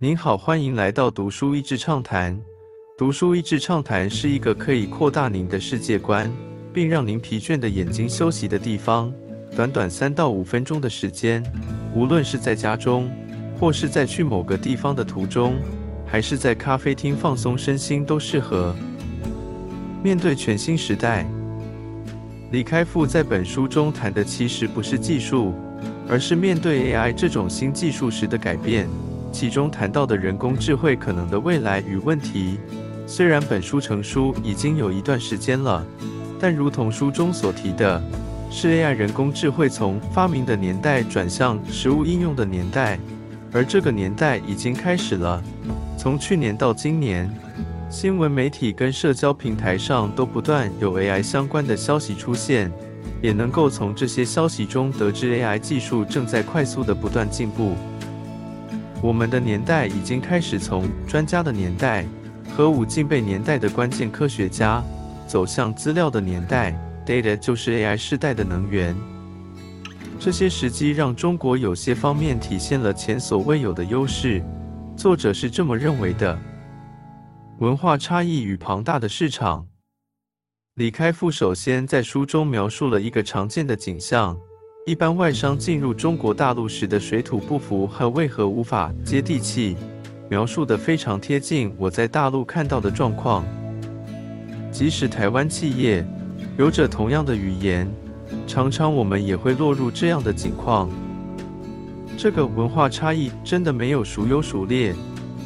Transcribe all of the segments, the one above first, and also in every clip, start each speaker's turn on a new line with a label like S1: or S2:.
S1: 您好，欢迎来到读书益智畅谈。读书益智畅谈是一个可以扩大您的世界观，并让您疲倦的眼睛休息的地方。短短三到五分钟的时间，无论是在家中，或是在去某个地方的途中，还是在咖啡厅放松身心，都适合。面对全新时代，李开复在本书中谈的其实不是技术。而是面对 AI 这种新技术时的改变，其中谈到的人工智慧可能的未来与问题。虽然本书成书已经有一段时间了，但如同书中所提的，是 AI 人工智慧从发明的年代转向实物应用的年代，而这个年代已经开始了。从去年到今年，新闻媒体跟社交平台上都不断有 AI 相关的消息出现。也能够从这些消息中得知，AI 技术正在快速的不断进步。我们的年代已经开始从专家的年代和武进备年代的关键科学家，走向资料的年代，Data 就是 AI 时代的能源。这些时机让中国有些方面体现了前所未有的优势。作者是这么认为的：文化差异与庞大的市场。李开复首先在书中描述了一个常见的景象：一般外商进入中国大陆时的水土不服和为何无法接地气，描述的非常贴近我在大陆看到的状况。即使台湾企业有着同样的语言，常常我们也会落入这样的境况。这个文化差异真的没有孰优孰劣，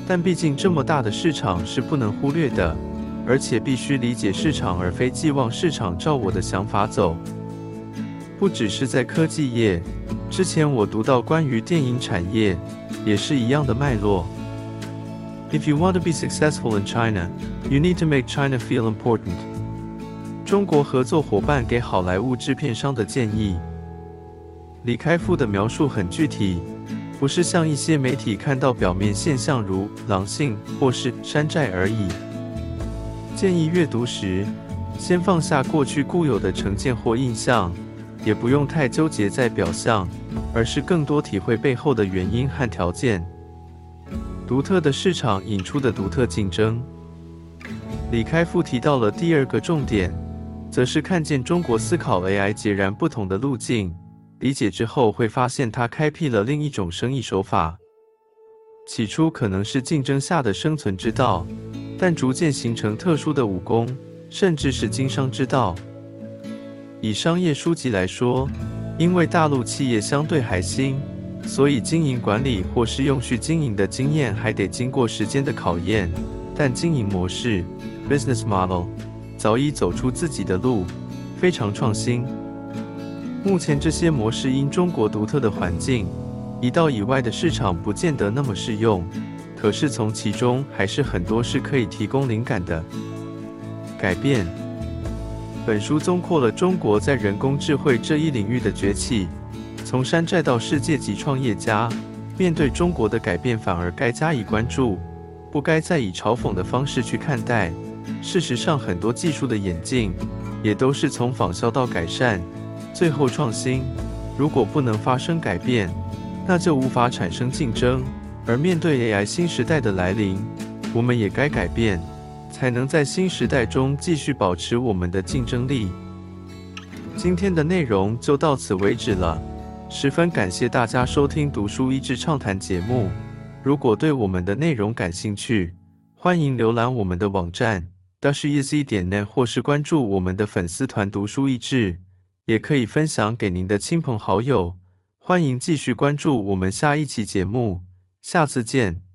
S1: 但毕竟这么大的市场是不能忽略的。而且必须理解市场，而非寄望市场照我的想法走。不只是在科技业，之前我读到关于电影产业，也是一样的脉络。If you want to be successful in China, you need to make China feel important。中国合作伙伴给好莱坞制片商的建议。李开复的描述很具体，不是像一些媒体看到表面现象如狼性或是山寨而已。建议阅读时，先放下过去固有的成见或印象，也不用太纠结在表象，而是更多体会背后的原因和条件。独特的市场引出的独特竞争。李开复提到了第二个重点，则是看见中国思考 AI 截然不同的路径。理解之后，会发现它开辟了另一种生意手法。起初可能是竞争下的生存之道。但逐渐形成特殊的武功，甚至是经商之道。以商业书籍来说，因为大陆企业相对还新，所以经营管理或是用序经营的经验还得经过时间的考验。但经营模式 （business model） 早已走出自己的路，非常创新。目前这些模式因中国独特的环境，移到以外的市场不见得那么适用。可是从其中还是很多是可以提供灵感的改变。本书综括了中国在人工智慧这一领域的崛起，从山寨到世界级创业家。面对中国的改变，反而该加以关注，不该再以嘲讽的方式去看待。事实上，很多技术的演进也都是从仿效到改善，最后创新。如果不能发生改变，那就无法产生竞争。而面对 AI 新时代的来临，我们也该改变，才能在新时代中继续保持我们的竞争力。今天的内容就到此为止了，十分感谢大家收听《读书益智畅谈》节目。如果对我们的内容感兴趣，欢迎浏览我们的网站 dashiz 点 net，或是关注我们的粉丝团“读书益智”，也可以分享给您的亲朋好友。欢迎继续关注我们下一期节目。下次见。